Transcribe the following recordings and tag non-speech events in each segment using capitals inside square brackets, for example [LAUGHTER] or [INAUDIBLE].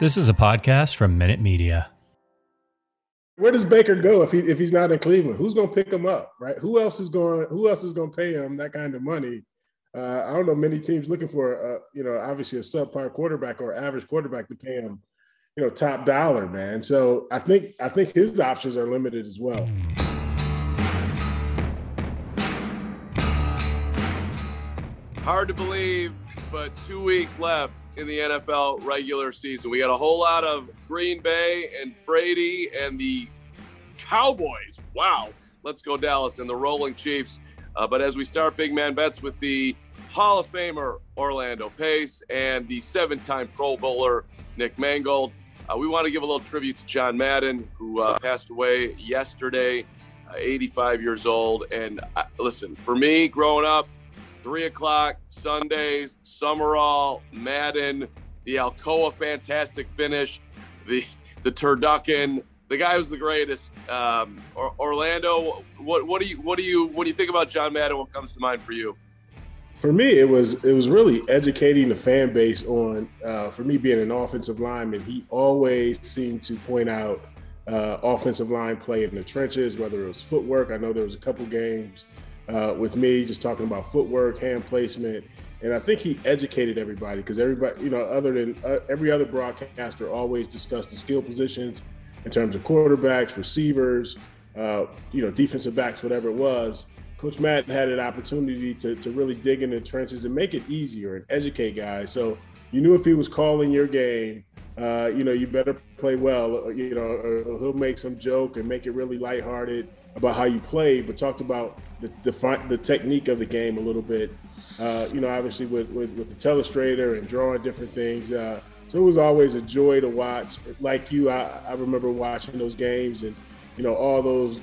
This is a podcast from Minute Media. Where does Baker go if he if he's not in Cleveland? Who's going to pick him up, right? Who else is going? Who else is going to pay him that kind of money? Uh, I don't know many teams looking for, uh, you know, obviously a subpar quarterback or average quarterback to pay him, you know, top dollar, man. So I think I think his options are limited as well. Hard to believe, but two weeks left in the NFL regular season. We got a whole lot of Green Bay and Brady and the Cowboys. Wow. Let's go, Dallas, and the Rolling Chiefs. Uh, but as we start big man bets with the Hall of Famer Orlando Pace and the seven time Pro Bowler Nick Mangold, uh, we want to give a little tribute to John Madden, who uh, passed away yesterday, uh, 85 years old. And uh, listen, for me growing up, three o'clock Sundays, Summerall, Madden, the Alcoa fantastic finish, the the turducken. The guy was the greatest. Um, or, Orlando, what what do you what do you what do you think about John Madden? What comes to mind for you? For me, it was it was really educating the fan base on. Uh, for me, being an offensive lineman, he always seemed to point out uh, offensive line play in the trenches, whether it was footwork. I know there was a couple games uh, with me, just talking about footwork, hand placement, and I think he educated everybody because everybody, you know, other than uh, every other broadcaster, always discussed the skill positions in terms of quarterbacks, receivers, uh, you know, defensive backs, whatever it was. Coach Matt had an opportunity to, to really dig in the trenches and make it easier and educate guys. So you knew if he was calling your game, uh, you know, you better play well. You know, he'll make some joke and make it really lighthearted about how you play, but talked about the the, the technique of the game a little bit. Uh, you know, obviously with, with, with the telestrator and drawing different things. Uh, so it was always a joy to watch. Like you, I, I remember watching those games and you know all those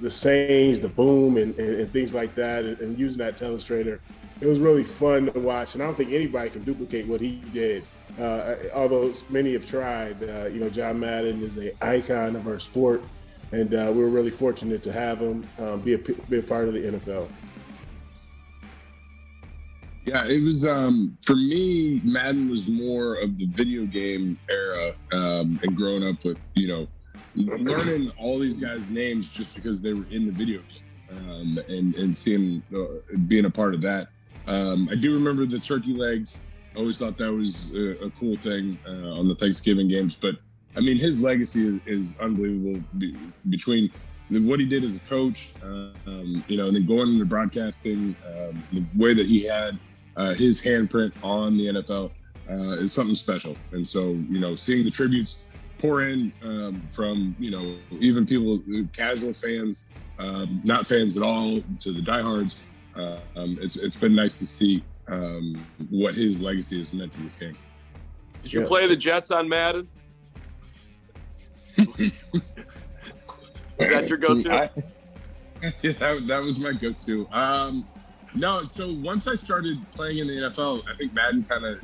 the sayings, the boom, and, and, and things like that, and, and, using that telestrator. It was really fun to watch, and I don't think anybody can duplicate what he did. Uh, although many have tried, uh, you know, John Madden is an icon of our sport and uh, we were really fortunate to have him um, be a be a part of the NFL. Yeah, it was um, for me. Madden was more of the video game era, um, and growing up with you know learning all these guys' names just because they were in the video game, um, and and seeing uh, being a part of that. Um, I do remember the turkey legs. Always thought that was a, a cool thing uh, on the Thanksgiving games, but I mean, his legacy is, is unbelievable be, between what he did as a coach, um, you know, and then going into broadcasting, um, the way that he had uh, his handprint on the NFL uh, is something special. And so, you know, seeing the tributes pour in um, from, you know, even people, casual fans, um, not fans at all, to the diehards, uh, um, it's, it's been nice to see um, what his legacy has meant to this game. Did you yeah. play the Jets on Madden? [LAUGHS] Is that your go-to? I, yeah, [LAUGHS] that, that, was my go-to. Um, no, so once I started playing in the NFL, I think Madden kind of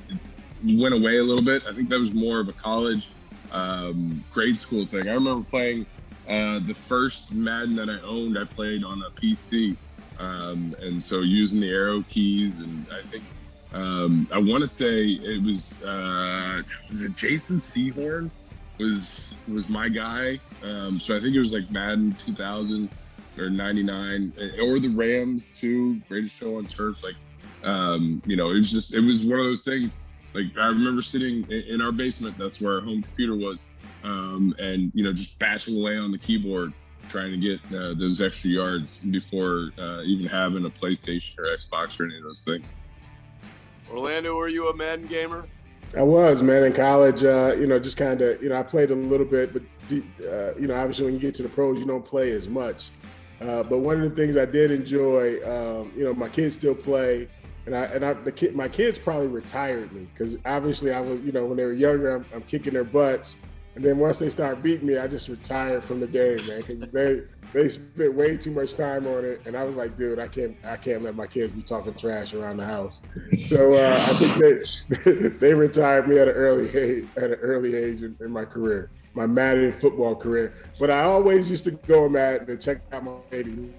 went away a little bit. I think that was more of a college, um, grade school thing. I remember playing uh, the first Madden that I owned. I played on a PC, um, and so using the arrow keys, and I think um, I want to say it was uh, was it Jason Sehorn was was my guy. Um, so I think it was like Madden 2000 or 99 or the Rams too. Greatest show on turf. Like, um, you know, it was just it was one of those things. Like I remember sitting in our basement. That's where our home computer was, um, and you know, just bashing away on the keyboard trying to get uh, those extra yards before uh, even having a PlayStation or Xbox or any of those things. Orlando, were you a Madden gamer? I was, man, in college. Uh, you know, just kind of, you know, I played a little bit, but uh, you know, obviously when you get to the pros, you don't play as much. Uh, but one of the things I did enjoy, um, you know, my kids still play, and I and I, the kid, my kids probably retired me because obviously I was, you know, when they were younger, I'm, I'm kicking their butts, and then once they start beating me, I just retired from the game, man, because they they spent way too much time on it, and I was like, dude, I can't I can't let my kids be talking trash around the house. So uh, I think they [LAUGHS] they retired me at an early [LAUGHS] age at an early age in, in, my career, my Madden football career. But I always used to go Madden and check out my baby, no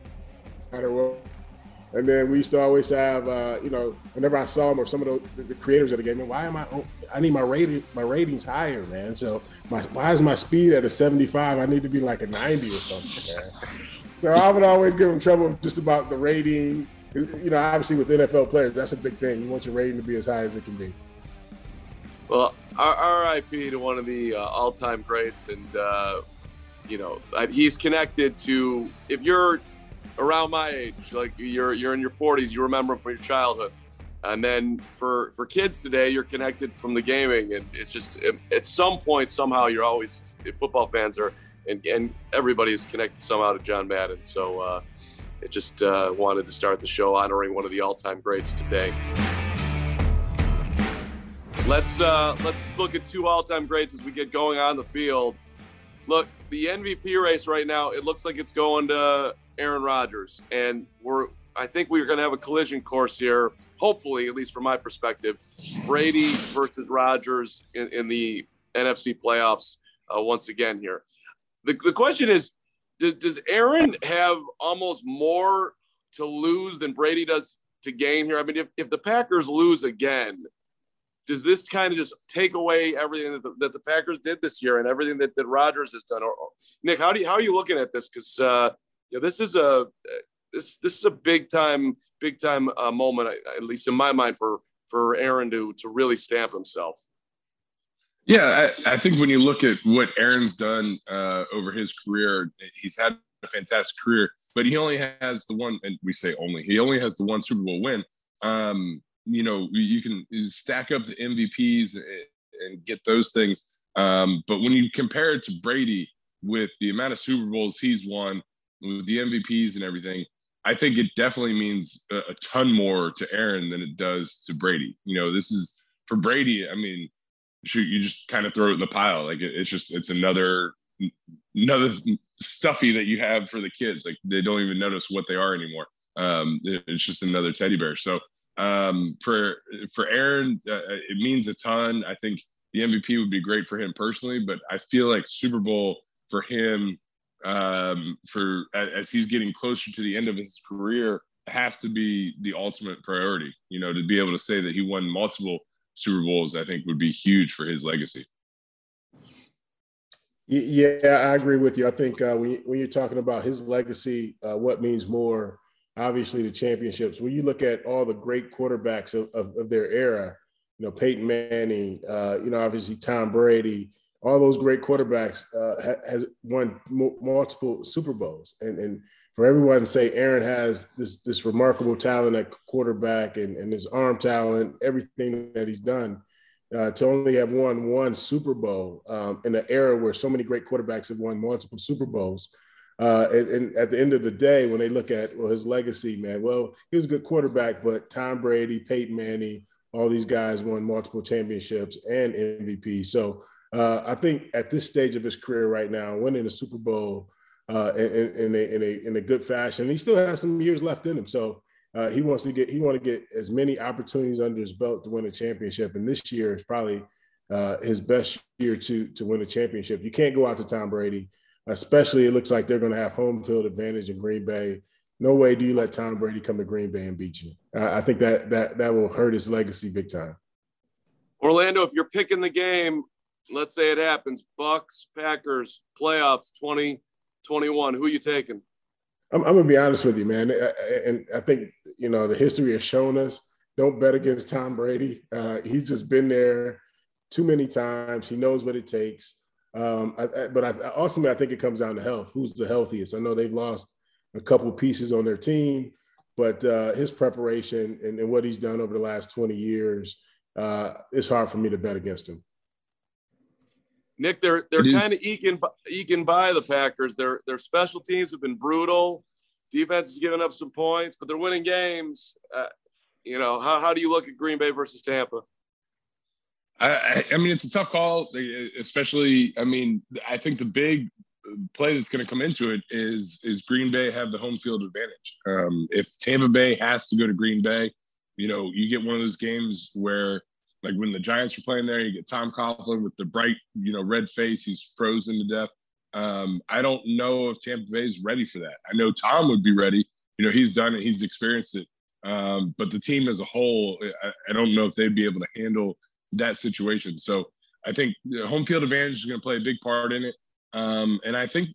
matter what And then we used to always have, uh, you know, whenever I saw him or some of the, the creators of the game, why am I? Oh, I need my rating, my ratings higher, man. So my why is my speed at a 75? I need to be like a 90 or something. Man. So I would always give him trouble just about the rating. You know, obviously with NFL players, that's a big thing. You want your rating to be as high as it can be. Well, RIP to one of the uh, all-time greats, and uh, you know he's connected to. If you're around my age, like you're you're in your 40s, you remember from your childhood, and then for for kids today, you're connected from the gaming, and it's just at some point somehow you're always football fans are, and and everybody's connected somehow to John Madden. So. Uh, I just uh, wanted to start the show honoring one of the all-time greats today. Let's uh, let's look at two all-time greats as we get going on the field. Look, the MVP race right now, it looks like it's going to Aaron Rodgers, and we're I think we're going to have a collision course here. Hopefully, at least from my perspective, Brady versus Rodgers in, in the NFC playoffs uh, once again here. The, the question is, does, does Aaron have almost more to lose than Brady does to gain here? I mean, if, if the Packers lose again, does this kind of just take away everything that the, that the Packers did this year and everything that, that Rodgers has done? Or, Nick, how do you, how are you looking at this? Because uh, know, this is a this this is a big time big time uh, moment, at least in my mind, for for Aaron to to really stamp himself. Yeah, I, I think when you look at what Aaron's done uh, over his career, he's had a fantastic career, but he only has the one, and we say only, he only has the one Super Bowl win. Um, you know, you can stack up the MVPs and get those things. Um, but when you compare it to Brady with the amount of Super Bowls he's won, with the MVPs and everything, I think it definitely means a, a ton more to Aaron than it does to Brady. You know, this is for Brady. I mean, shoot, you just kind of throw it in the pile. Like it, it's just it's another another stuffy that you have for the kids. Like they don't even notice what they are anymore. Um, it's just another teddy bear. So um, for for Aaron, uh, it means a ton. I think the MVP would be great for him personally, but I feel like Super Bowl for him, um, for as he's getting closer to the end of his career, has to be the ultimate priority. You know, to be able to say that he won multiple Super Bowls, I think would be huge for his legacy. Yeah, I agree with you. I think uh, when, you, when you're talking about his legacy, uh, what means more obviously the championships. When you look at all the great quarterbacks of, of, of their era, you know, Peyton Manning, uh, you know, obviously Tom Brady, all those great quarterbacks uh, has won multiple Super Bowls. And, and for everyone to say Aaron has this, this remarkable talent at quarterback and, and his arm talent, everything that he's done, uh, to only have won one Super Bowl um, in an era where so many great quarterbacks have won multiple Super Bowls – uh, and, and, at the end of the day, when they look at well, his legacy, man, well, he was a good quarterback, but Tom Brady, Peyton Manning, all these guys won multiple championships and MVP. So uh, I think at this stage of his career right now, winning a Super Bowl uh, in, in, a, in, a, in a good fashion, he still has some years left in him. So uh, he wants to get he want to get as many opportunities under his belt to win a championship. And this year is probably uh, his best year to to win a championship. You can't go out to Tom Brady especially it looks like they're going to have home field advantage in Green Bay. No way do you let Tom Brady come to Green Bay and beat you. I think that that that will hurt his legacy big time. Orlando, if you're picking the game, let's say it happens, Bucks, Packers, playoffs 2021, who are you taking? I'm, I'm gonna be honest with you, man, and I think you know the history has shown us don't bet against Tom Brady. Uh, he's just been there too many times. He knows what it takes. Um, I, I, but I, ultimately, I think it comes down to health. Who's the healthiest? I know they've lost a couple pieces on their team, but uh, his preparation and, and, what he's done over the last 20 years, uh, it's hard for me to bet against him. Nick, they're they're kind of eking eking by the Packers. Their their special teams have been brutal. Defense has given up some points, but they're winning games. Uh, you know, how, how do you look at Green Bay versus Tampa? I, I mean, it's a tough call, especially. I mean, I think the big play that's going to come into it is is Green Bay have the home field advantage. Um, if Tampa Bay has to go to Green Bay, you know, you get one of those games where, like when the Giants were playing there, you get Tom Coughlin with the bright, you know, red face. He's frozen to death. Um, I don't know if Tampa Bay is ready for that. I know Tom would be ready, you know, he's done it, he's experienced it. Um, but the team as a whole, I, I, don't know if they'd be able to handle that situation. So I think home field advantage is going to play a big part in it. Um, and I think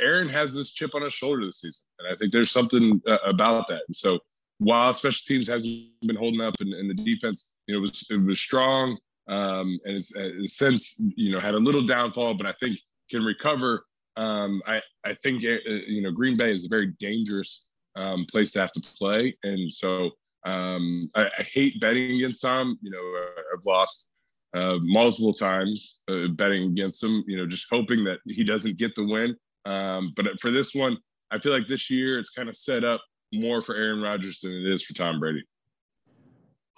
Aaron has this chip on his shoulder this season, and I think there's something uh, about that. And so while special teams hasn't been holding up, and, and the defense, you know, was it was strong, um, and it's, it's, since you know had a little downfall, but I think can recover. Um, I I think uh, you know Green Bay is a very dangerous um, place to have to play, and so um, I, I, hate betting against Tom. You know, I've lost uh, multiple times uh, betting against him. You know, just hoping that he doesn't get the win. Um, but for this one, I feel like this year it's kind of set up more for Aaron Rodgers than it is for Tom Brady.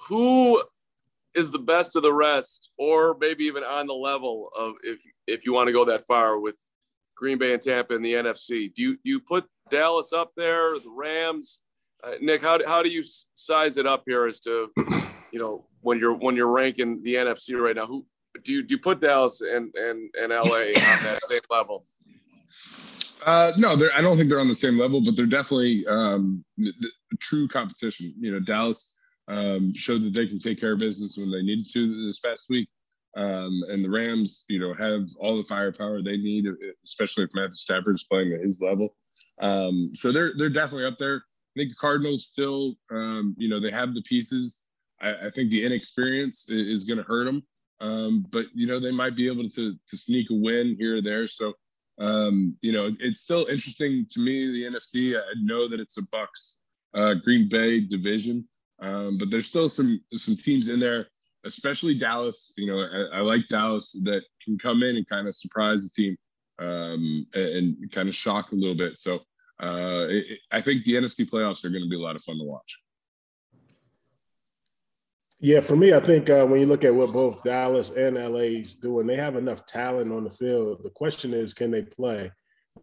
Who is the best of the rest, or maybe even on the level of if if you want to go that far with Green Bay and Tampa in the NFC? Do you you put Dallas up there, the Rams? Uh, Nick, how, how do you size it up here as to [CLEARS THROAT] you know when you're when you're ranking the NFC right now? Who do you do you put Dallas and and and LA on that same level? Uh, no, I don't think they're on the same level, but they're definitely um, the true competition. You know, Dallas um, showed that they can take care of business when they needed to this past week, um, and the Rams, you know, have all the firepower they need, especially if Matthew Stafford is playing at his level. Um, so they're they're definitely up there. I think the Cardinals still, um, you know, they have the pieces. I, I think the inexperience is, is going to hurt them, um, but you know, they might be able to to sneak a win here or there. So um, you know, it's still interesting to me. The NFC. I know that it's a Bucks, uh, Green Bay division, um, but there's still some some teams in there, especially Dallas. You know, I, I like Dallas that can come in and kind of surprise the team um, and, and, kind of shock a little bit. So uh, it, I think the NFC playoffs are going to be a lot of fun to watch. Yeah, for me, I think uh, when you look at what both Dallas and LA is doing, they have enough talent on the field. The question is, can they play?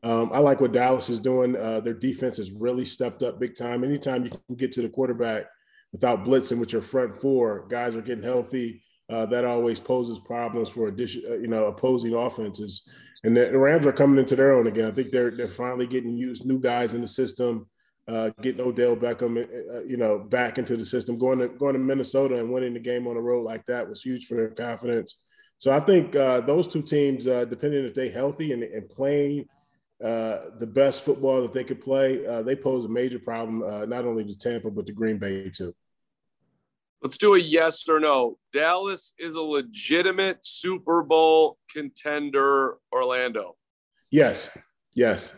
Um, I like what Dallas is doing. Uh, their defense has really stepped up big time. Anytime you can get to the quarterback without blitzing with your front four, guys are getting healthy. Uh, that always poses problems for addition, uh, you know, opposing offenses. And the Rams are coming into their own again. I think they're they're finally getting used new guys in the system uh, getting Odell Beckham, uh, you know, back into the system. Going to going to Minnesota and winning the game on the road like that was huge for their confidence. So I think uh, those two teams, uh, depending if they're healthy and, and playing uh, the best football that they could play, uh, they pose a major problem not only to Tampa but to Green Bay too. Let's do a yes or no. Dallas is a legitimate Super Bowl contender. Orlando. Yes. Yes.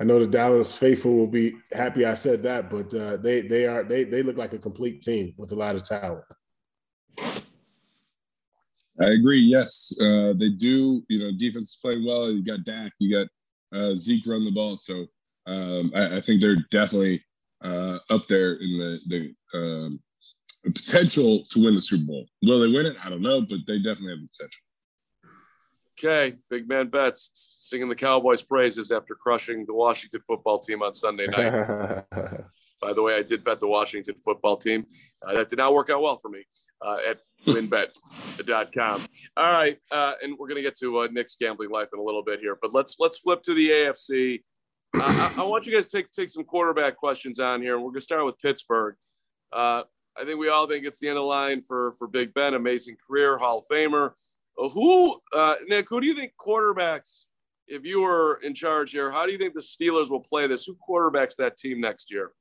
I know the Dallas faithful will be happy I said that, but uh, they they are they they look like a complete team with a lot of talent. I agree. Yes, uh, they do. You know, defense playing well. You got Dak, you got uh, Zeke run the ball, so um, I, I, think they're definitely uh, up there in the the, um, potential to win the Super Bowl. Will they win it? I don't know, but they definitely have the potential. Okay, big man bets singing the Cowboys' praises after crushing the Washington football team on Sunday night. [LAUGHS] By the way, I did bet the Washington football team. Uh, that did not work out well for me uh, at WynnBET.com. All right, uh, and we're going to get to uh, Nick's gambling life in a little bit here, but let's let's flip to the AFC. Uh, I, I, want you guys to take take some quarterback questions on here, we're going to start with Pittsburgh. Uh, I think we all think it's the end of the line for for Big Ben, amazing career, Hall of Famer. Who, uh, Nick? Who do you think quarterbacks? If you were in charge here, how do you think the Steelers will play this? Who quarterbacks that team next year?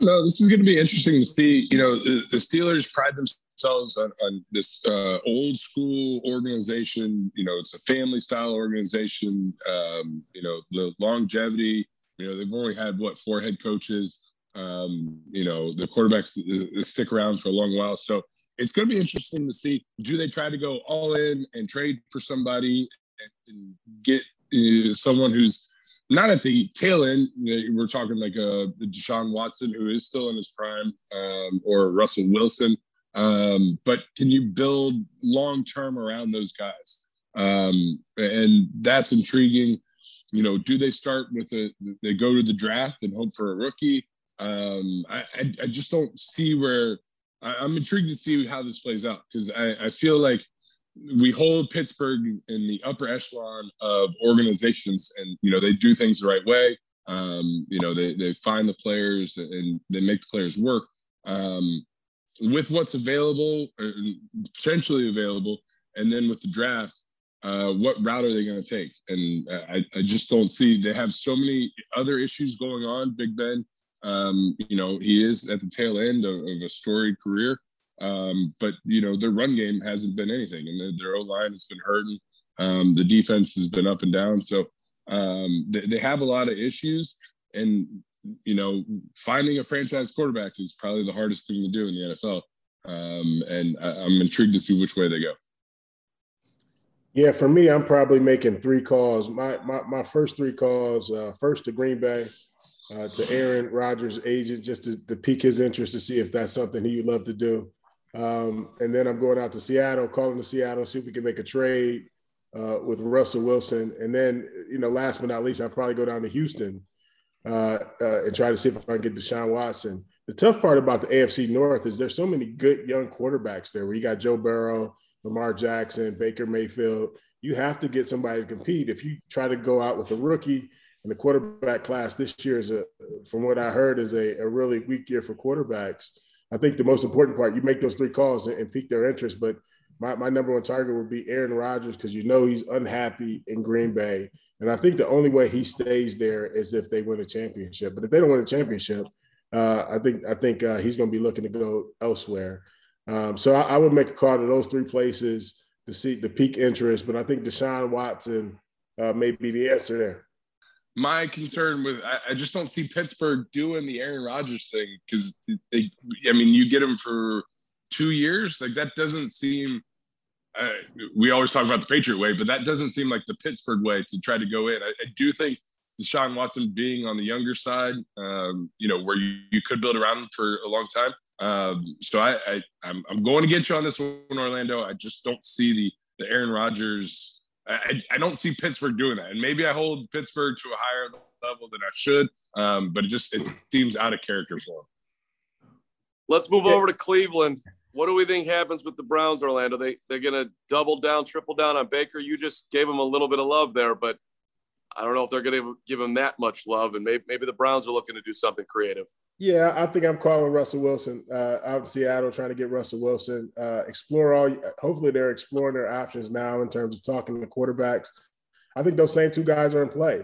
Know. This is going to be interesting to see. You know, the, the Steelers pride themselves on, on this uh, old school organization. You know, it's a family style organization. Um, you know, the longevity. You know, they've only had what four head coaches. Um, you know, the quarterbacks stick around for a long while. So it's going to be interesting to see do they try to go all in and trade for somebody and, get uh, someone who's not at the tail end. We're talking like a uh, Deshaun Watson, who is still in his prime, um, or Russell Wilson. Um, but can you build long term around those guys? Um, and that's intriguing. You know, do they start with a? They go to the draft and hope for a rookie. Um, I, I, I just don't see where I, am intrigued to see how this plays out because I, I feel like we hold Pittsburgh in the upper echelon of organizations, and you know they do things the right way. Um, you know, they they find the players and they make the players work. Um, with what's available, potentially available, and then with the draft, uh, what route are they going to take? And I, I just don't see. They have so many other issues going on. Big Ben, um, you know, he is at the tail end of, of a storied career. Um, but you know, their run game hasn't been anything, and their O line has been hurting. Um, the defense has been up and down. So um, they, they have a lot of issues, and you know, finding a franchise quarterback is probably the hardest thing to do in the NFL. Um, and I, I'm intrigued to see which way they go. Yeah, for me, I'm probably making three calls. My my, my first three calls, uh, first to Green Bay, uh, to Aaron Rodgers' agent, just to, to, pique his interest to see if that's something he would love to do. Um, and then I'm going out to Seattle, calling to Seattle, see if we can make a trade uh, with Russell Wilson. And then, you know, last but not least, I'll probably go down to Houston uh, uh, and try to see if I can get Deshaun Watson. The tough part about the AFC North is there's so many good young quarterbacks there where you got Joe Burrow, Lamar Jackson, Baker Mayfield. You have to get somebody to compete. If you try to go out with a rookie and the quarterback class this year is a, from what I heard, is a, a really weak year for quarterbacks. I think the most important part, you make those three calls and, and pique their interest. But my, my number one target would be Aaron Rodgers because you know he's unhappy in Green Bay. And I think the only way he stays there is if they win a championship. But if they don't win a championship, uh, I think I think uh, he's going to be looking to go elsewhere. Um, so I, I, would make a call to those three places to see the peak interest, but I think Deshaun Watson uh, may be the answer there. My concern with I, I just don't see Pittsburgh doing the Aaron Rodgers thing because they, I mean, you get him for two years, like that doesn't seem. Uh, we always talk about the Patriot way, but that doesn't seem like the Pittsburgh way to try to go in. I, I do think Deshaun Watson being on the younger side, um, you know, where you, you could build around for a long time, um, so I, I I'm, I'm going to get you on this one, Orlando. I just don't see the the Aaron Rodgers. I, I don't see Pittsburgh doing that, and maybe I hold Pittsburgh to a higher level than I should. Um, but it just it seems out of character for them. Let's move over to Cleveland. What do we think happens with the Browns, Orlando? They they're gonna double down, triple down on Baker. You just gave him a little bit of love there, but I don't know if they're going to give him that much love, and maybe, maybe the Browns are looking to do something creative. Yeah, I think I'm calling Russell Wilson uh, out in Seattle, trying to get Russell Wilson. Uh, explore all. Hopefully, they're exploring their options now in terms of talking to quarterbacks. I think those same two guys are in play,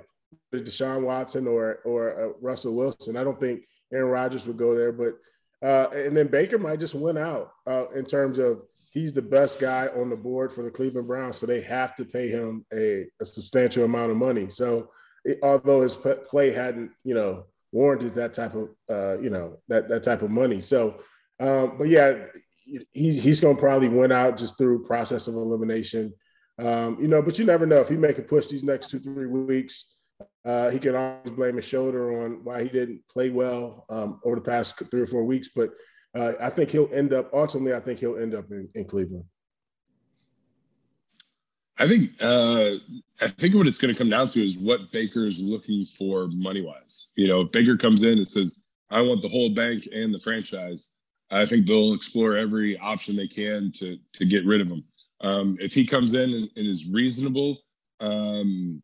Deshaun Watson or or uh, Russell Wilson. I don't think Aaron Rodgers would go there, but uh, and then Baker might just win out uh, in terms of he's the best guy on the board for the Cleveland Browns, so they have to pay him a, a substantial amount of money. So, it, although his play hadn't, you know, warranted that type of, uh, you know, that that type of money. So, um, but yeah, he, he's going to probably win out just through process of elimination. Um, you know, but you never know if he make a push these next two three weeks. Uh, he can always blame his shoulder on why he didn't play well um, over the past three or four weeks, but uh, I think he'll end up ultimately. I think he'll end up in, in Cleveland. I think uh, I think what it's going to come down to is what Baker's looking for money wise. You know, if Baker comes in and says, "I want the whole bank and the franchise," I think they'll explore every option they can to to get rid of him. Um, if he comes in and, and is reasonable, um,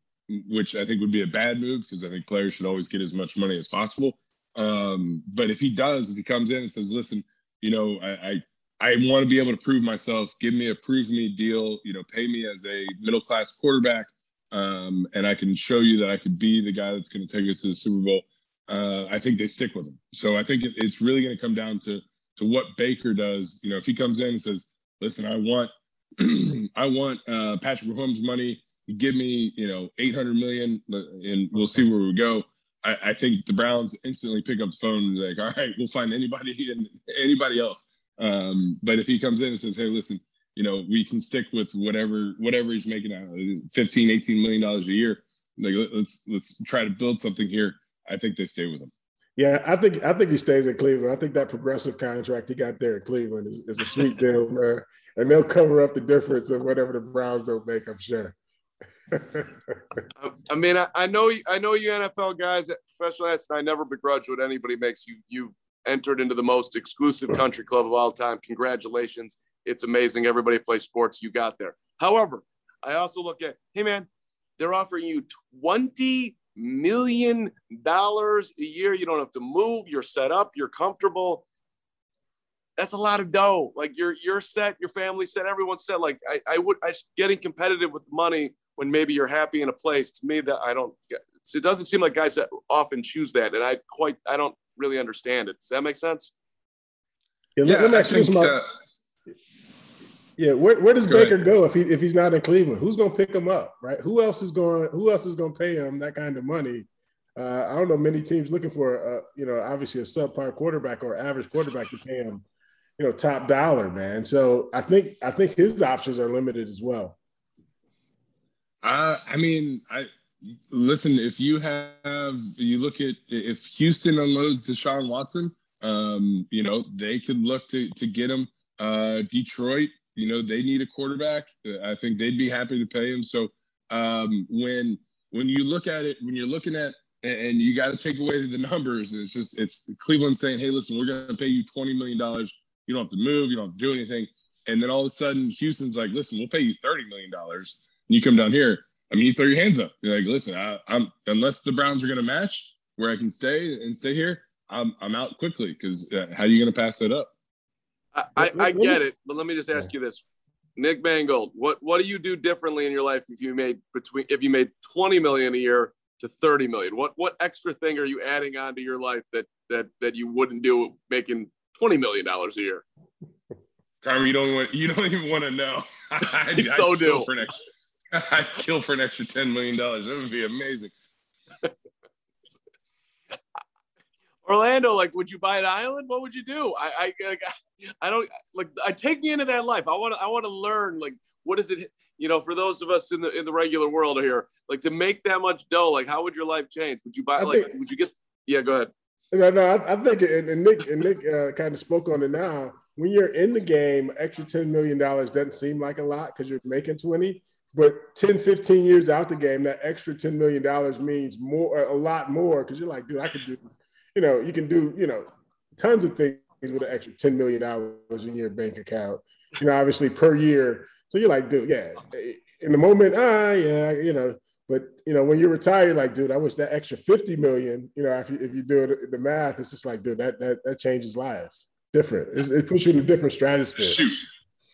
which I think would be a bad move because I think players should always get as much money as possible. Um, but if he does, if he comes in and says, listen, you know, I, I, I want to be able to prove myself, give me a prove me deal, you know, pay me as a middle class quarterback. Um, and I can show you that I could be the guy that's going to take us to the Super Bowl. Uh, I think they stick with him. So I think it, it's really going to come down to to what Baker does. You know, if he comes in and says, "Listen, I want [CLEARS THROAT] I want uh, Patrick Mahomes' money. Give me, you know, 800 million, and we'll see where we go." I, I, think the Browns instantly pick up the phone and like, all right, we'll find anybody [LAUGHS] and anybody else. Um, but if he comes in and says, hey, listen, you know, we can stick with whatever whatever he's making out, 15, 18 million dollars a year. Like let's let's try to build something here. I think they stay with him. Yeah, I think I think he stays in Cleveland. I think that progressive contract he got there in Cleveland is, is a sweet [LAUGHS] deal, man. And they'll cover up the difference of whatever the Browns don't make, I'm sure. [LAUGHS] I mean, I, I, know I know you NFL guys, professional athletes, and I never begrudge what anybody makes. You you've entered into the most exclusive country club of all time. Congratulations! It's amazing. Everybody plays sports. You got there. However, I also look at, hey man, they're offering you twenty million dollars a year. You don't have to move. You're set up. You're comfortable. That's a lot of dough. Like you're you're set. Your family's set. Everyone's set. Like I, I would. I getting competitive with money when maybe you're happy in a place. To me, that I don't. It doesn't seem like guys that often choose that, and I quite. I don't really understand it. Does that make sense? Yeah. yeah let, me ask you this, uh, yeah, where, where does Go Baker ahead. go if he if he's not in Cleveland? Who's going to pick him up, right? Who else is going? Who else is going to pay him that kind of money? Uh, I don't know many teams looking for, uh, you know, obviously a subpar quarterback or average quarterback to pay him, you know, top dollar, man. So I think I think his options are limited as well. Uh, I mean, I listen. If you have, you look at if Houston unloads Deshaun Watson, um, you know, they could look to to get him. Uh, Detroit, you know, they need a quarterback. I think they'd be happy to pay him. So um, when when you look at it, when you're looking at and you got to take away the numbers, it's just it's Cleveland saying, "Hey, listen, we're going to pay you twenty million dollars. You don't have to move. You don't have to do anything." And then all of a sudden, Houston's like, "Listen, we'll pay you thirty million dollars." You come down here. I mean, you throw your hands up. You're like, "Listen, I, I'm unless the Browns are going to match where I can stay and stay here, I'm I'm out quickly because uh, how are you going to pass that up?" I, I, get it, but let me just ask you this. Nick Mangold, what what do you do differently in your life if you made between if you made 20 million a year to 30 million? What what extra thing are you adding on to your life that that that you wouldn't do making 20 million dollars a year? Carmen, you don't want you don't even want to know. [LAUGHS] I, [LAUGHS] I so do. For an extra, [LAUGHS] I'd kill for an extra 10 million dollars. That would be amazing. [LAUGHS] Orlando, like, would you buy an island? What would you do? I, I, like, [LAUGHS] I don't like. I take me into that life. I want to. I want to learn. Like, what is it? You know, for those of us in the in the regular world here, like to make that much dough. Like, how would your life change? Would you buy? I like, think, would you get? Yeah, go ahead. No, no. I, I think, and, and, Nick and Nick uh, kind of spoke on it now. When you're in the game, extra ten million dollars doesn't seem like a lot because you're making twenty. But 10, 15 years out the game, that extra $10 million means more, a lot more because you're like, dude, I could do you know, you can do, you know, tons of things with an extra $10 million in your bank account, you know, obviously per year. So you're like, dude, yeah, in the moment, ah, yeah, you know, but you know, when you retire, like, dude, I wish that extra 50 million, you know, if you, if you do it, the math, it's just like, dude, that, that, that changes lives different. It's, it puts you in a different stratosphere. Shoot.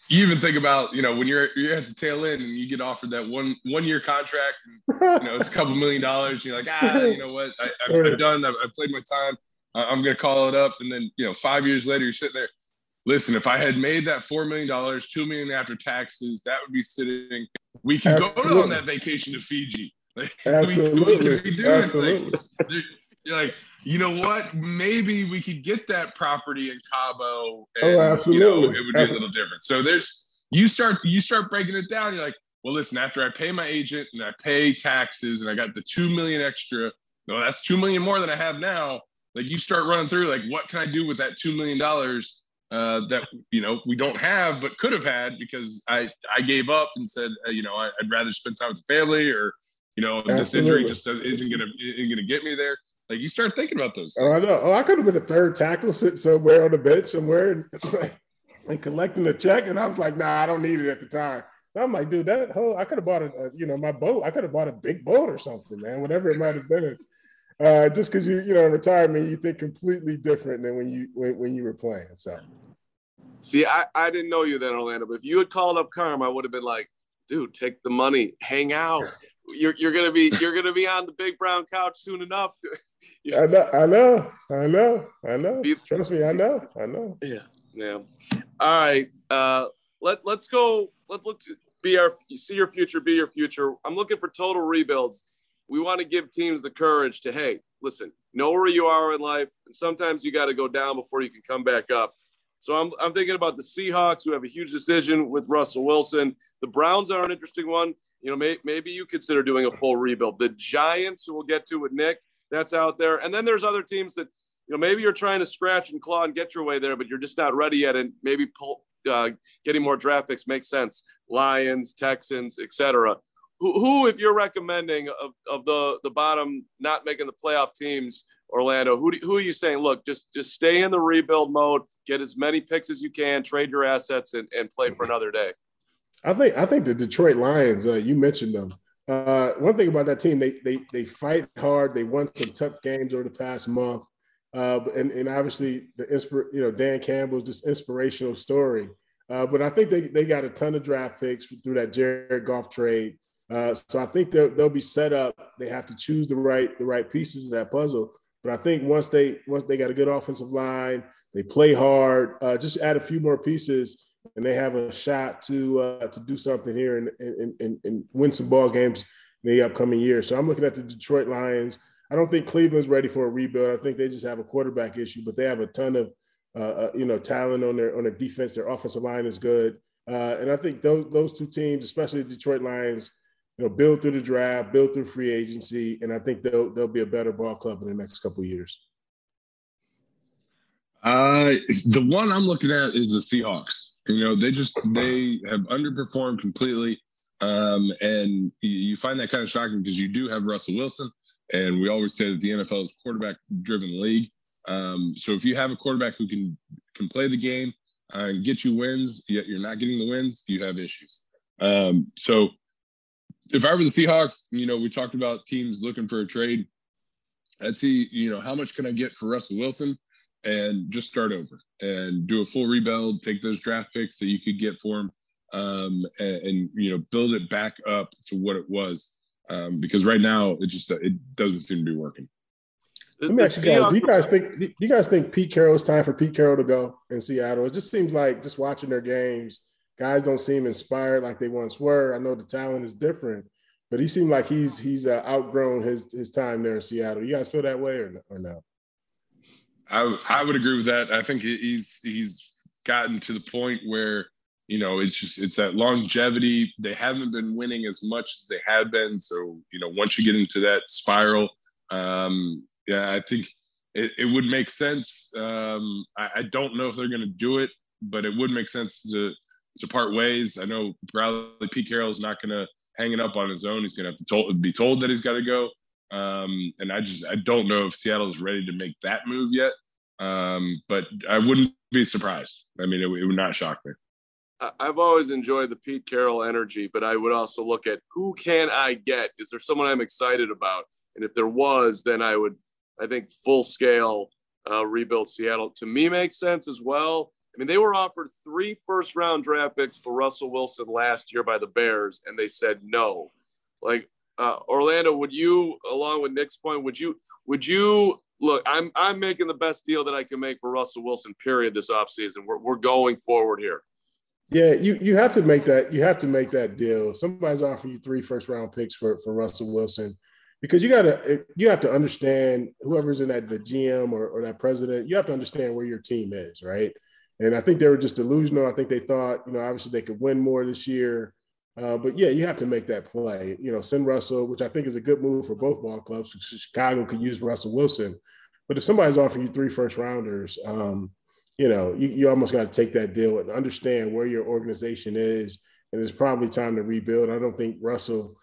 You even think about, you know, when you're you're at the tail end and you get offered that one one year contract, and, you know, it's a couple million dollars. You're like, ah, you know what? I, have done. I've, I've, played my time. I'm going to call it up. And then, you know, five years later, you're sitting there. Listen, if I had made that four million dollars, two million after taxes, that would be sitting. We could Absolutely. go on that vacation to Fiji. Like, [LAUGHS] Absolutely. We, we could be doing Absolutely. Like, like, you know what? Maybe we could get that property in Cabo. And, oh, absolutely. You know, it would be a little different. So there's you start you start breaking it down. You're like, well, listen. After I pay my agent and I pay taxes and I got the two million extra. No, that's two million more than I have now. Like you start running through, like, what can I do with that two million dollars uh, that you know we don't have but could have had because I I gave up and said, uh, you know, I, would rather spend time with the family or you know Absolutely. this injury just isn't gonna isn't gonna get me there. Like you start thinking about those. Things. Oh, I know. Oh, I could have been a third tackle sitting somewhere on the bench somewhere and, [LAUGHS] and collecting a check, and I was like, nah, I don't need it at the time. I'm like, dude, that whole I could have bought a, a, you know my boat. I could have bought a big boat or something, man. Whatever it might have been. Uh, just because you you know in retirement you think completely different than when you when, when you were playing. So. See, I, I didn't know you then, Orlando. But if you had called up Carm, I would have been like, dude, take the money, hang out. You're, you're gonna be you're gonna be on the big brown couch soon enough. [LAUGHS] I know, I know, I know, I know. Trust me, I know, I know. Yeah, yeah. All right, uh, let let's go. Let's look to be our see your future, be your future. I'm looking for total rebuilds. We want to give teams the courage to hey, listen, know where you are in life, and sometimes you got to go down before you can come back up. So I'm, I'm thinking about the Seahawks, who have a huge decision with Russell Wilson. The Browns are an interesting one. You know, may, maybe you consider doing a full rebuild. The Giants, who we'll get to with Nick, that's out there. And then there's other teams that, you know, maybe you're trying to scratch and claw and get your way there, but you're just not ready yet. And maybe pull, uh, getting more draft picks makes sense. Lions, Texans, etc. Who, who, if you're recommending of, of the the bottom not making the playoff teams, Orlando, who, do, who are you saying? Look, just just stay in the rebuild mode, get as many picks as you can, trade your assets, and, and play for another day. I think I think the Detroit Lions. Uh, you mentioned them. Uh, one thing about that team, they they they fight hard. They won some tough games over the past month, uh, and and obviously the inspir- you know Dan Campbell's this inspirational story. Uh, but I think they they got a ton of draft picks through that Jared Goff trade. Uh, so I think they'll, they'll be set up. They have to choose the right the right pieces of that puzzle. But I think once they once they got a good offensive line, they play hard. Uh, just add a few more pieces, and they have a shot to uh, to do something here and, and, and, and win some ball games in the upcoming year. So I'm looking at the Detroit Lions. I don't think Cleveland's ready for a rebuild. I think they just have a quarterback issue, but they have a ton of uh, uh you know talent on their on their defense. Their offensive line is good, uh, and I think those those two teams, especially the Detroit Lions, you know, build through the draft, build through free agency, and I think they'll they'll be a better ball club in the next couple years. Uh, the one I'm looking at is the Seahawks. You know, they just they have underperformed completely, um, and you find that kind of shocking because you do have Russell Wilson, and we always say that the NFL is quarterback-driven league. Um, so if you have a quarterback who can can play the game uh, and get you wins, yet you're not getting the wins, you have issues. Um, so if I were the Seahawks, you know, we talked about teams looking for a trade. I'd see, you know, how much can I get for Russell Wilson and just start over and do a full rebuild, take those draft picks that you could get for him um, and, and, you know, build it back up to what it was. Um, because right now it just, it doesn't seem to be working. Let me ask you guys, do you guys think, do you guys think Pete Carroll's time for Pete Carroll to go in Seattle? It just seems like just watching their games – guys don't seem inspired like they once were. I know the talent is different, but he seemed like he's he's uh, outgrown his his time there in Seattle. You guys feel that way or or no? I I would agree with that. I think he's he's gotten to the point where you know it's just it's that longevity. They haven't been winning as much as they had been. So you know once you get into that spiral, um, yeah, I think it, it would make sense. Um, I, I don't know if they're going to do it, but it would make sense to to part ways. I know Bradley Pete Carroll is not going to hang it up on his own. He's going to have to told, be told that he's got to go. Um, and I just I don't know if Seattle is ready to make that move yet. Um, but I wouldn't be surprised. I mean, it, it would not shock me. I've always enjoyed the Pete Carroll energy, but I would also look at who can I get? Is there someone I'm excited about? And if there was, then I would, I think, full scale uh, rebuild Seattle to me makes sense as well. I mean, they were offered three first round draft picks for Russell Wilson last year by the Bears, and they said no. Like uh, Orlando, would you, along with Nick's point, would you, would you look? I'm I'm making the best deal that I can make for Russell Wilson. Period. This offseason. We're we're going forward here. Yeah, you you have to make that you have to make that deal. Somebody's offering you three first round picks for for Russell Wilson because you gotta you have to understand whoever's in that the GM or, or that president. You have to understand where your team is, right? And I think they were just delusional. I think they thought, you know, obviously they could win more this year. Uh, but yeah, you have to make that play. You know, send Russell, which I think is a good move for both ball clubs. Chicago could use Russell Wilson. But if somebody's offering you three first rounders, um, you know, you, you almost got to take that deal and understand where your organization is. And it's probably time to rebuild. I don't think Russell,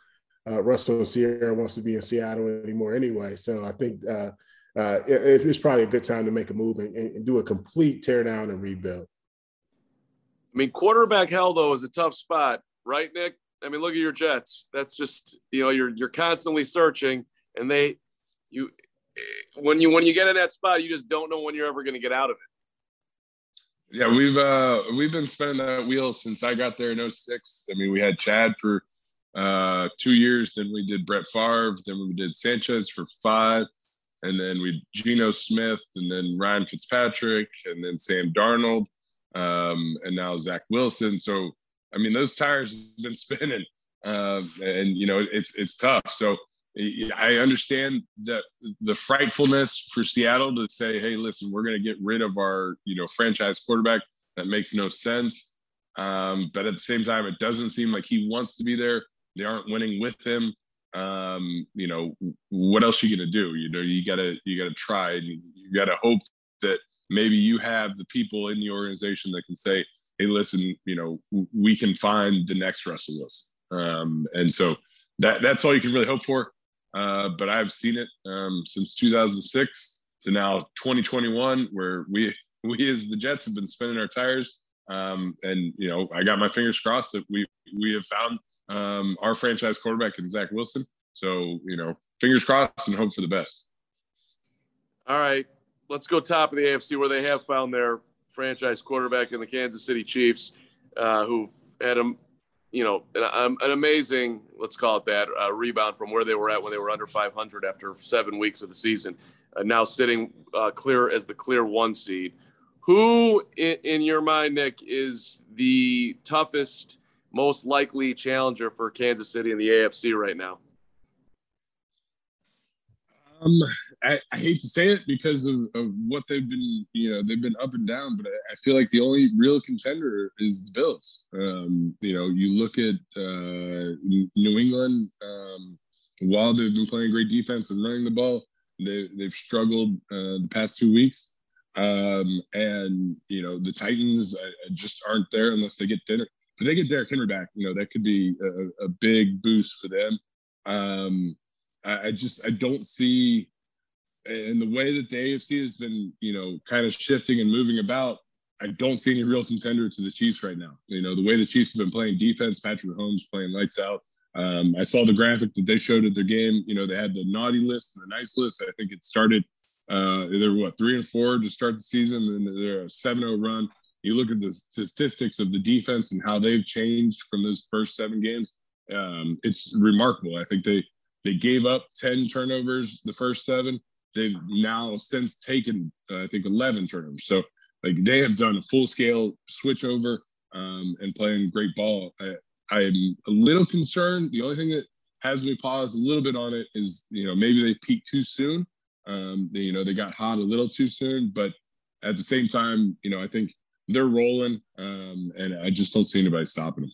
uh, Russell and Ciara wants to be in Seattle anymore anyway. So I think uh, uh, it, it's probably a good time to make a move and, and do a complete tear down and rebuild. I mean, quarterback hell though is a tough spot, right, Nick? I mean, look at your Jets. That's just you know you're you're constantly searching, and they you when you when you get in that spot, you just don't know when you're ever going to get out of it. Yeah, we've uh we've been spinning that wheel since I got there in 06. I mean, we had Chad for uh two years, then we did Brett Favre, then we did Sanchez for five, and then we Geno Smith, and then Ryan Fitzpatrick, and then Sam Darnold, um, and now Zach Wilson. So I mean, those tires have been [LAUGHS] spinning, uh, and you know it's it's tough. So I understand that the frightfulness for Seattle to say, "Hey, listen, we're going to get rid of our you know franchise quarterback." That makes no sense. Um, but at the same time, it doesn't seem like he wants to be there. They aren't winning with him um, you know, what else are you gonna do? You know, you gotta you gotta try and you gotta hope that maybe you have the people in the organization that can say, hey, listen, you know, we can find the next Russell Wilson. Um, and so that that's all you can really hope for. Uh, but I've seen it um, since 2006 to now 2021, where we [LAUGHS] we as the Jets have been spinning our tires. Um, and you know, I got my fingers crossed that we we have found um, our franchise quarterback and Zach Wilson. So you know, fingers crossed and hope for the best. All right, let's go top of the AFC where they have found their franchise quarterback in the Kansas City Chiefs, uh, who've had a, you know, an, an amazing, let's call it that, uh, rebound from where they were at when they were under 500 after seven weeks of the season. Uh, now sitting uh, clear as the clear one seed. Who, in, in your mind, Nick, is the toughest, most likely challenger for Kansas City in the AFC right now? Um, I, I, hate to say it because of, of what they've been, you know, they've been up and down, but I, I feel like the only real contender is the Bills. Um, you know, you look at uh, New England, um, while they've been playing great defense and running the ball, they, they've struggled uh, the past two weeks. Um, and, you know, the Titans uh, just aren't there unless they get dinner. If they get Derrick Henry back, you know, that could be a, a big boost for them. Um, I, I just, I don't see and the way that the AFC has been, you know, kind of shifting and moving about, I don't see any real contender to the Chiefs right now. You know, the way the Chiefs have been playing defense, Patrick Mahomes playing lights out. Um, I saw the graphic that they showed at their game. You know, they had the naughty list and the nice list. I think it started, uh, they're what, three and four to start the season, and they're a 7 0 run. You look at the statistics of the defense and how they've changed from those first seven games. Um, it's remarkable. I think they they gave up 10 turnovers the first seven they've now since taken uh, I think 11 turnovers. So like they have done a full scale switch over um, and playing great ball. I, I'm a little concerned. The only thing that has me pause a little bit on it is you know maybe they peaked too soon. Um, they, you know they got hot a little too soon, but at the same time, you know I think they're rolling, um, and I just don't see anybody stopping them.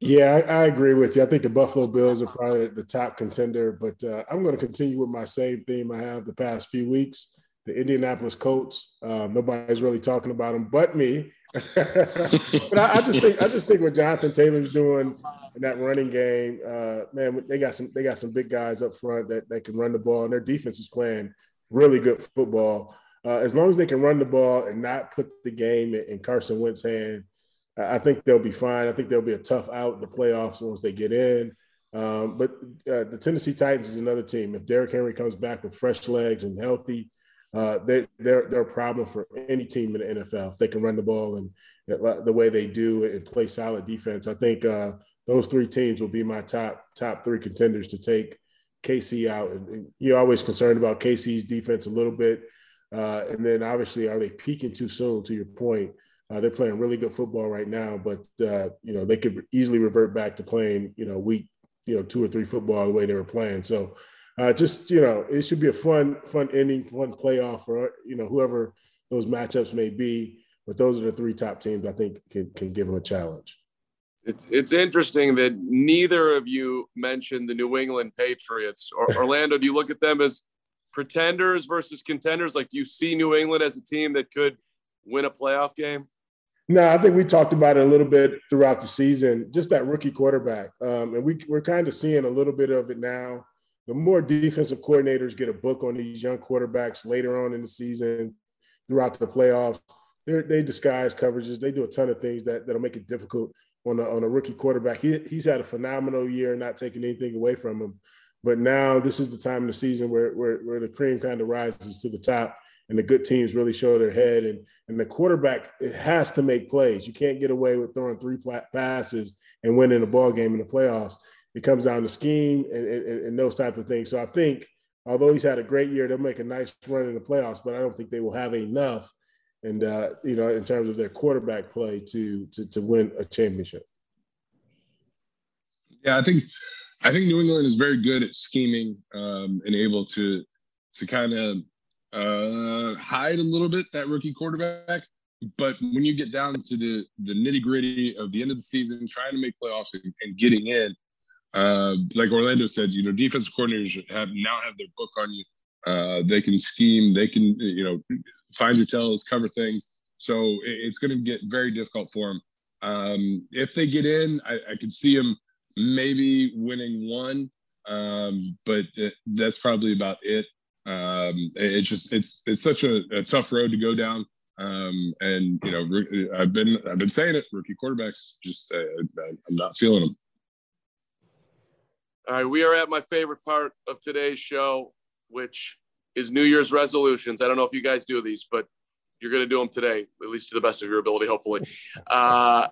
Yeah, I, I, agree with you. I think the Buffalo Bills are probably the top contender, but uh, I'm going to continue with my same theme I have the past few weeks. The Indianapolis Colts. Uh, nobody's really talking about them, but me. [LAUGHS] but I, I, just think I just think what Jonathan Taylor's doing in that running game, uh, man, they got some they got some big guys up front that, that can run the ball, and their defense is playing really good football. Uh, as long as they can run the ball and not put the game in, Carson Wentz's hand I think they'll be fine. I think they'll be a tough out in the playoffs once they get in. Um, but uh, the Tennessee Titans is another team. If Derrick Henry comes back with fresh legs and healthy, uh, they, they're they're a problem for any team in the NFL if they can run the ball and the way they do and play solid defense. I think uh, those three teams will be my top top three contenders to take KC out. And, and you're always concerned about KC's defense a little bit, uh, and then obviously are they peaking too soon? To your point. Uh, they're playing really good football right now, but uh, you know they could easily revert back to playing you know week you know two or three football the way they were playing. So uh, just you know it should be a fun fun ending, fun playoff for you know whoever those matchups may be. But those are the three top teams I think can can give them a challenge. It's it's interesting that neither of you mentioned the New England Patriots. Or, [LAUGHS] Orlando, do you look at them as pretenders versus contenders? Like, do you see New England as a team that could win a playoff game? No, I think we talked about it a little bit throughout the season, just that rookie quarterback. Um, and we, we're kind of seeing a little bit of it now. The more defensive coordinators get a book on these young quarterbacks later on in the season, throughout the playoffs, they disguise coverages. They do a ton of things that, that'll make it difficult on a, on a rookie quarterback. He, he's had a phenomenal year, not taking anything away from him. But now this is the time of the season where, where, where the cream kind of rises to the top and the good teams really show their head. And, and the quarterback it has to make plays. You can't get away with throwing three passes and winning a ball game in the playoffs. It comes down to scheme and, and, and those type of things. So I think, although he's had a great year, they'll make a nice run in the playoffs, but I don't think they will have enough. And uh, you know, in terms of their quarterback play to to to win a championship. Yeah, I think I think New England is very good at scheming um, and able to to kind of uh, hide a little bit that rookie quarterback. But when you get down to the the nitty gritty of the end of the season, trying to make playoffs and, and getting in, uh, like Orlando said, you know, defensive coordinators have now have their book on you. Uh, they can scheme, they can you know find your tells, cover things. So it, it's going to get very difficult for them. Um, if they get in, I, I could see them maybe winning one, um, but that's probably about it. Um, it's just it's it's such a, a, tough road to go down. Um, and you know, I've been I've been saying it. Rookie quarterbacks just uh, I'm not feeling them. All right, we are at my favorite part of today's show, which is New Year's resolutions. I don't know if you guys do these, but you're going to do them today, at least to the best of your ability, hopefully. [LAUGHS] Uh,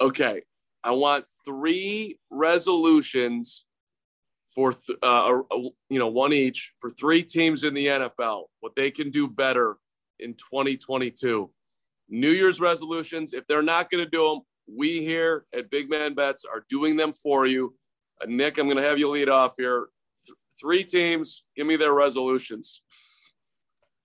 okay, I want three resolutions for th- uh, you know one each for three teams in the NFL. What they can do better in 2022. New Year's resolutions. If they're not going to do them, we here at Big Man Bets are doing them for you. Uh, Nick, I'm going to have you lead off here. Th- three teams. Give me their resolutions.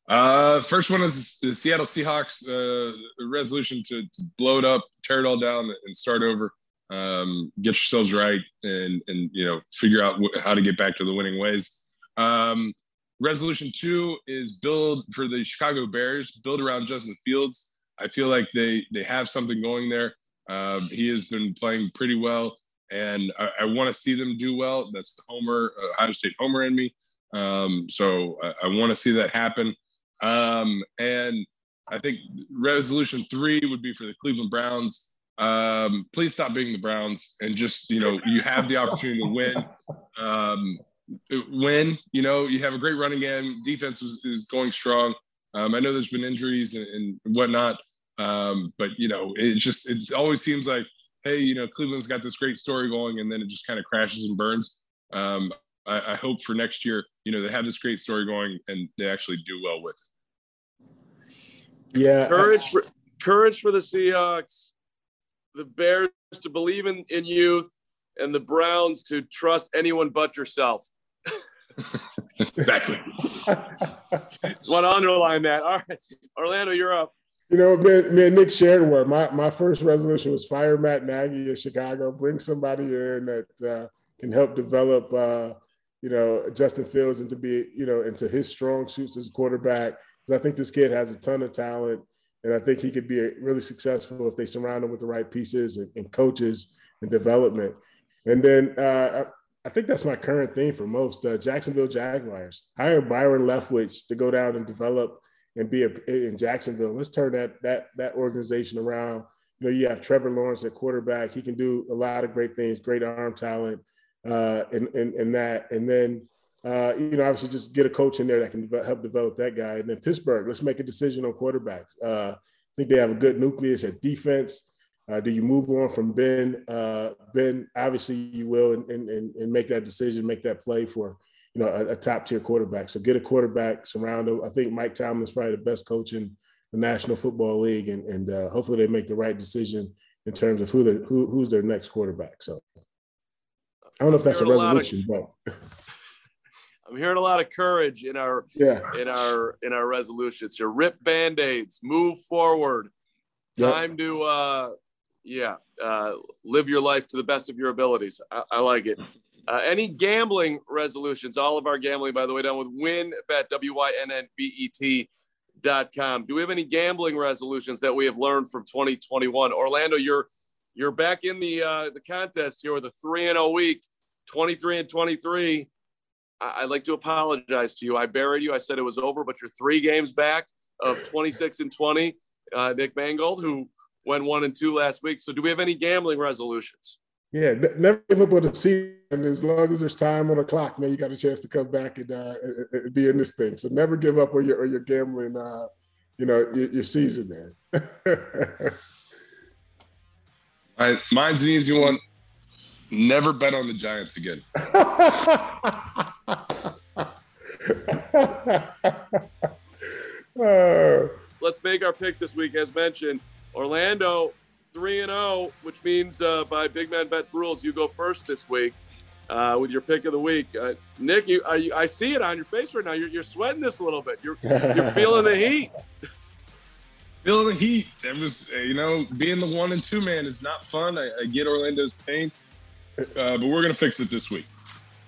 Uh, first one is the Seattle Seahawks uh, resolution to, to blow it up, tear it all down, and start over. Um, get yourselves right, and and you know figure out wh- how to get back to the winning ways. Um, resolution two is build for the Chicago Bears. Build around Justin Fields. I feel like they they have something going there. Um, he has been playing pretty well, and I, I want to see them do well. That's the Homer, uh, Ohio State Homer in me. Um, so I, I want to see that happen. Um, and I think resolution three would be for the Cleveland Browns. Um, please stop being the Browns and just, you know, you have the opportunity to win. Um, win, you know, you have a great running game. Defense is, is going strong. Um, I know there's been injuries and, and whatnot, um, but you know, it just it always seems like, hey, you know, Cleveland's got this great story going, and then it just kind of crashes and burns. Um, I, I, hope for next year, you know, they have this great story going and they actually do well with it. Yeah. Courage for courage for the Seahawks, the Bears to believe in, in youth, and the Browns to trust anyone but yourself. [LAUGHS] exactly. Just want to underline that. All right. Orlando, you're up. You know, man, man Nick shared where my, my first resolution was fire Matt Nagy in Chicago, bring somebody in that uh, can help develop uh, you know, Justin Fields into be, you know, into his strong suits as a quarterback. Because I think this kid has a ton of talent. And I think he could be really successful if they surround him with the right pieces and, and coaches and development. And then uh, I, think that's my current theme for most uh, Jacksonville Jaguars. Hire Byron Leftwich to go down and develop and be a, in Jacksonville. Let's turn that that that organization around. You know, you have Trevor Lawrence at quarterback. He can do a lot of great things, great arm talent uh, and, and, and that. And then, uh, you know, obviously just get a coach in there that can help develop that guy. And then Pittsburgh, let's make a decision on quarterbacks. Uh, I think they have a good nucleus at defense. Uh, do you move on from Ben? Uh, ben, obviously you will, and, and, and make that decision, make that play for, you know, a, a top tier quarterback. So get a quarterback, surround him. I think Mike Tomlin's probably the best coach in the National Football League, and, and uh, hopefully they make the right decision in terms of who, who who's their next quarterback. So I don't know if that's a resolution, of, but [LAUGHS] I'm hearing a lot of courage in our yeah. in our in our resolutions here. Rip band-aids, move forward. Time yep. to uh yeah, uh, live your life to the best of your abilities. I, I like it. Uh, any gambling resolutions? All of our gambling, by the way, done with WynnBET, W-Y-N-N-B-E-T dot com. Do we have any gambling resolutions that we have learned from 2021? Orlando, you're you're back in the uh, the contest here with a three and a week, 23 and 23. I- would like to apologize to you. I buried you. I said it was over, but you're three games back of [LAUGHS] 26 and 20. Uh, Nick Mangold, who went one and two last week. So, do we have any gambling resolutions? Yeah, never give up on the season. As long as there's time on the clock, man, you got a chance to come back and, uh, and be in this thing. So never give up on your on your gambling, uh, you know, your, your season, man. [LAUGHS] Right, mine's an easy one. Never bet on the Giants again. [LAUGHS] Let's make our picks this week. As mentioned, Orlando 3 and 0, which means uh, by Big Man Bet rules, you go first this week uh, with your pick of the week. Uh, Nick, you, you, I see it on your face right now. You're, you're sweating this a little bit. You're, you're feeling the heat [LAUGHS] feeling the heat. That was, uh, you know, being the one and two man is not fun. I, I get Orlando's pain, but we're gonna fix it this week.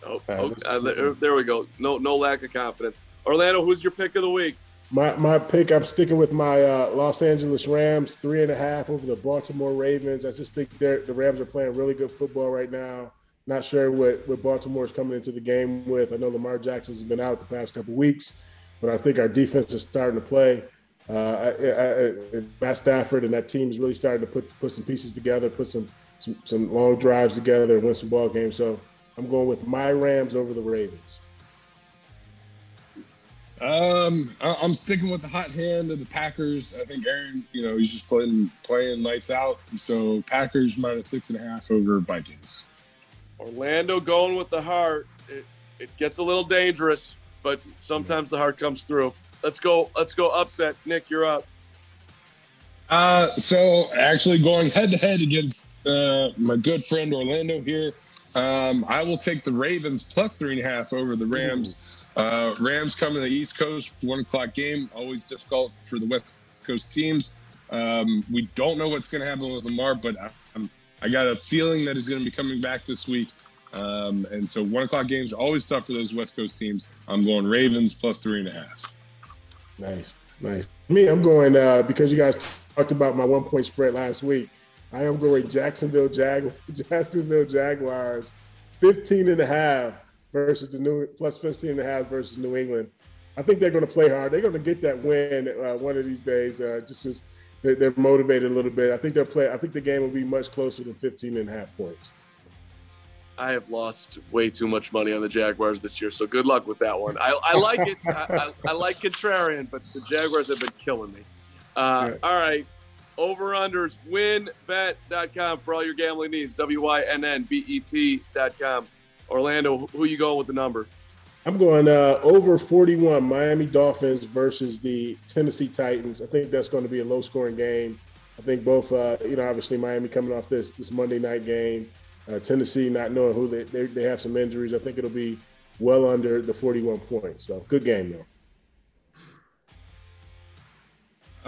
Oh, okay. uh, there, there, we go. No, no lack of confidence. Orlando, who's your pick of the week? My my pick. I'm sticking with my uh, Los Angeles Rams, three and a half over the Baltimore Ravens. I just think the Rams are playing really good football right now. Not sure what what Baltimore is coming into the game with. I know Lamar Jackson has been out the past couple weeks, but I think our defense is starting to play. uh, I, I, I, Matt Stafford and that team is really starting to put put some pieces together, put some some, some long drives together, and win some ball games. So I'm going with my Rams over the Ravens. Um, I'm sticking with the hot hand of the Packers. I think Aaron, you know, he's just playing playing lights out. So Packers minus six and a half over Vikings. Orlando going with the heart. It, it gets a little dangerous, but sometimes the heart comes through. Let's go. Let's go upset. Nick, you're up. Uh, so actually going head to head against uh, my good friend Orlando here. Um, I will take the Ravens plus three and a half over the Rams. Uh, Rams coming to the East Coast, one o'clock game, always difficult for the West Coast teams. Um, we don't know what's going to happen with Lamar, but I, I'm, I got a feeling that he's going to be coming back this week. Um, and so one o'clock games are always tough for those West Coast teams. I'm going Ravens plus three and a half. Nice, nice. Me, I'm going uh, because you guys talked about my one point spread last week. I am going Jacksonville Jag [LAUGHS] Jacksonville Jaguars 15 and a half versus the new plus 15 and a half versus New England. I think they're going to play hard. They're going to get that win uh, one of these days. Uh, just as they're, motivated a little bit. I think they'll play. I think the game will be much closer than 15 and a half points. I have lost way too much money on the Jaguars this year, so good luck with that one. I, I like it. I, I, I, like contrarian, but the Jaguars have been killing me. Uh, all right. Over unders, WynnBET.com for all your gambling needs. W Y N N B E T.com. Orlando, who you going with the number? I'm going uh, over 41 Miami Dolphins versus the Tennessee Titans. I think that's going to be a low scoring game. I think both, uh, you know, obviously Miami coming off this this Monday night game, uh, Tennessee not knowing who they, they, they have some injuries. I think it'll be well under the 41 points. So good game though.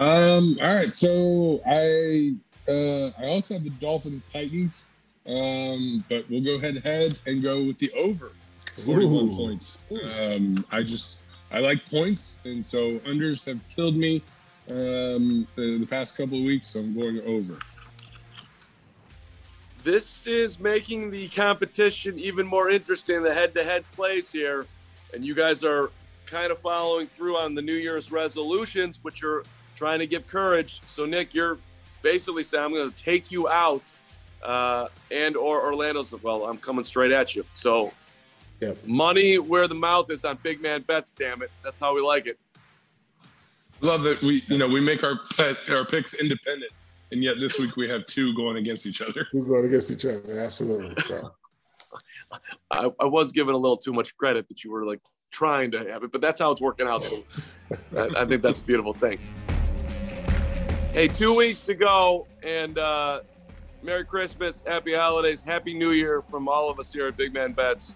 Um. All right. So I uh, I also have the Dolphins Titans. Um, but we'll go head to head and go with the over 41 Ooh. points. Um, I just I like points, and so unders have killed me um, the, the past couple of weeks, so I'm going over. This is making the competition even more interesting. The head-to-head plays here, and you guys are kind of following through on the New Year's resolutions, which are trying to give courage. So, Nick, you're basically saying I'm going to take you out uh, and or Orlando's. Well, I'm coming straight at you. So, yep. money where the mouth is on big man bets. Damn it, that's how we like it. Love that we you know we make our pet, our picks independent, and yet this week we have two going against each other. We're going against each other, absolutely. [LAUGHS] I, I was given a little too much credit that you were like trying to have it, but that's how it's working out. So [LAUGHS] I, I think that's a beautiful thing. Hey, two weeks to go, and uh, Merry Christmas, Happy Holidays, Happy New Year from all of us here at Big Man Bets.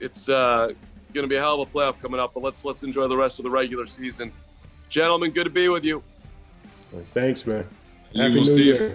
It's uh, going to be a hell of a playoff coming up, but let's let's enjoy the rest of the regular season. Gentlemen, good to be with you. Thanks, man. E Aleluia. você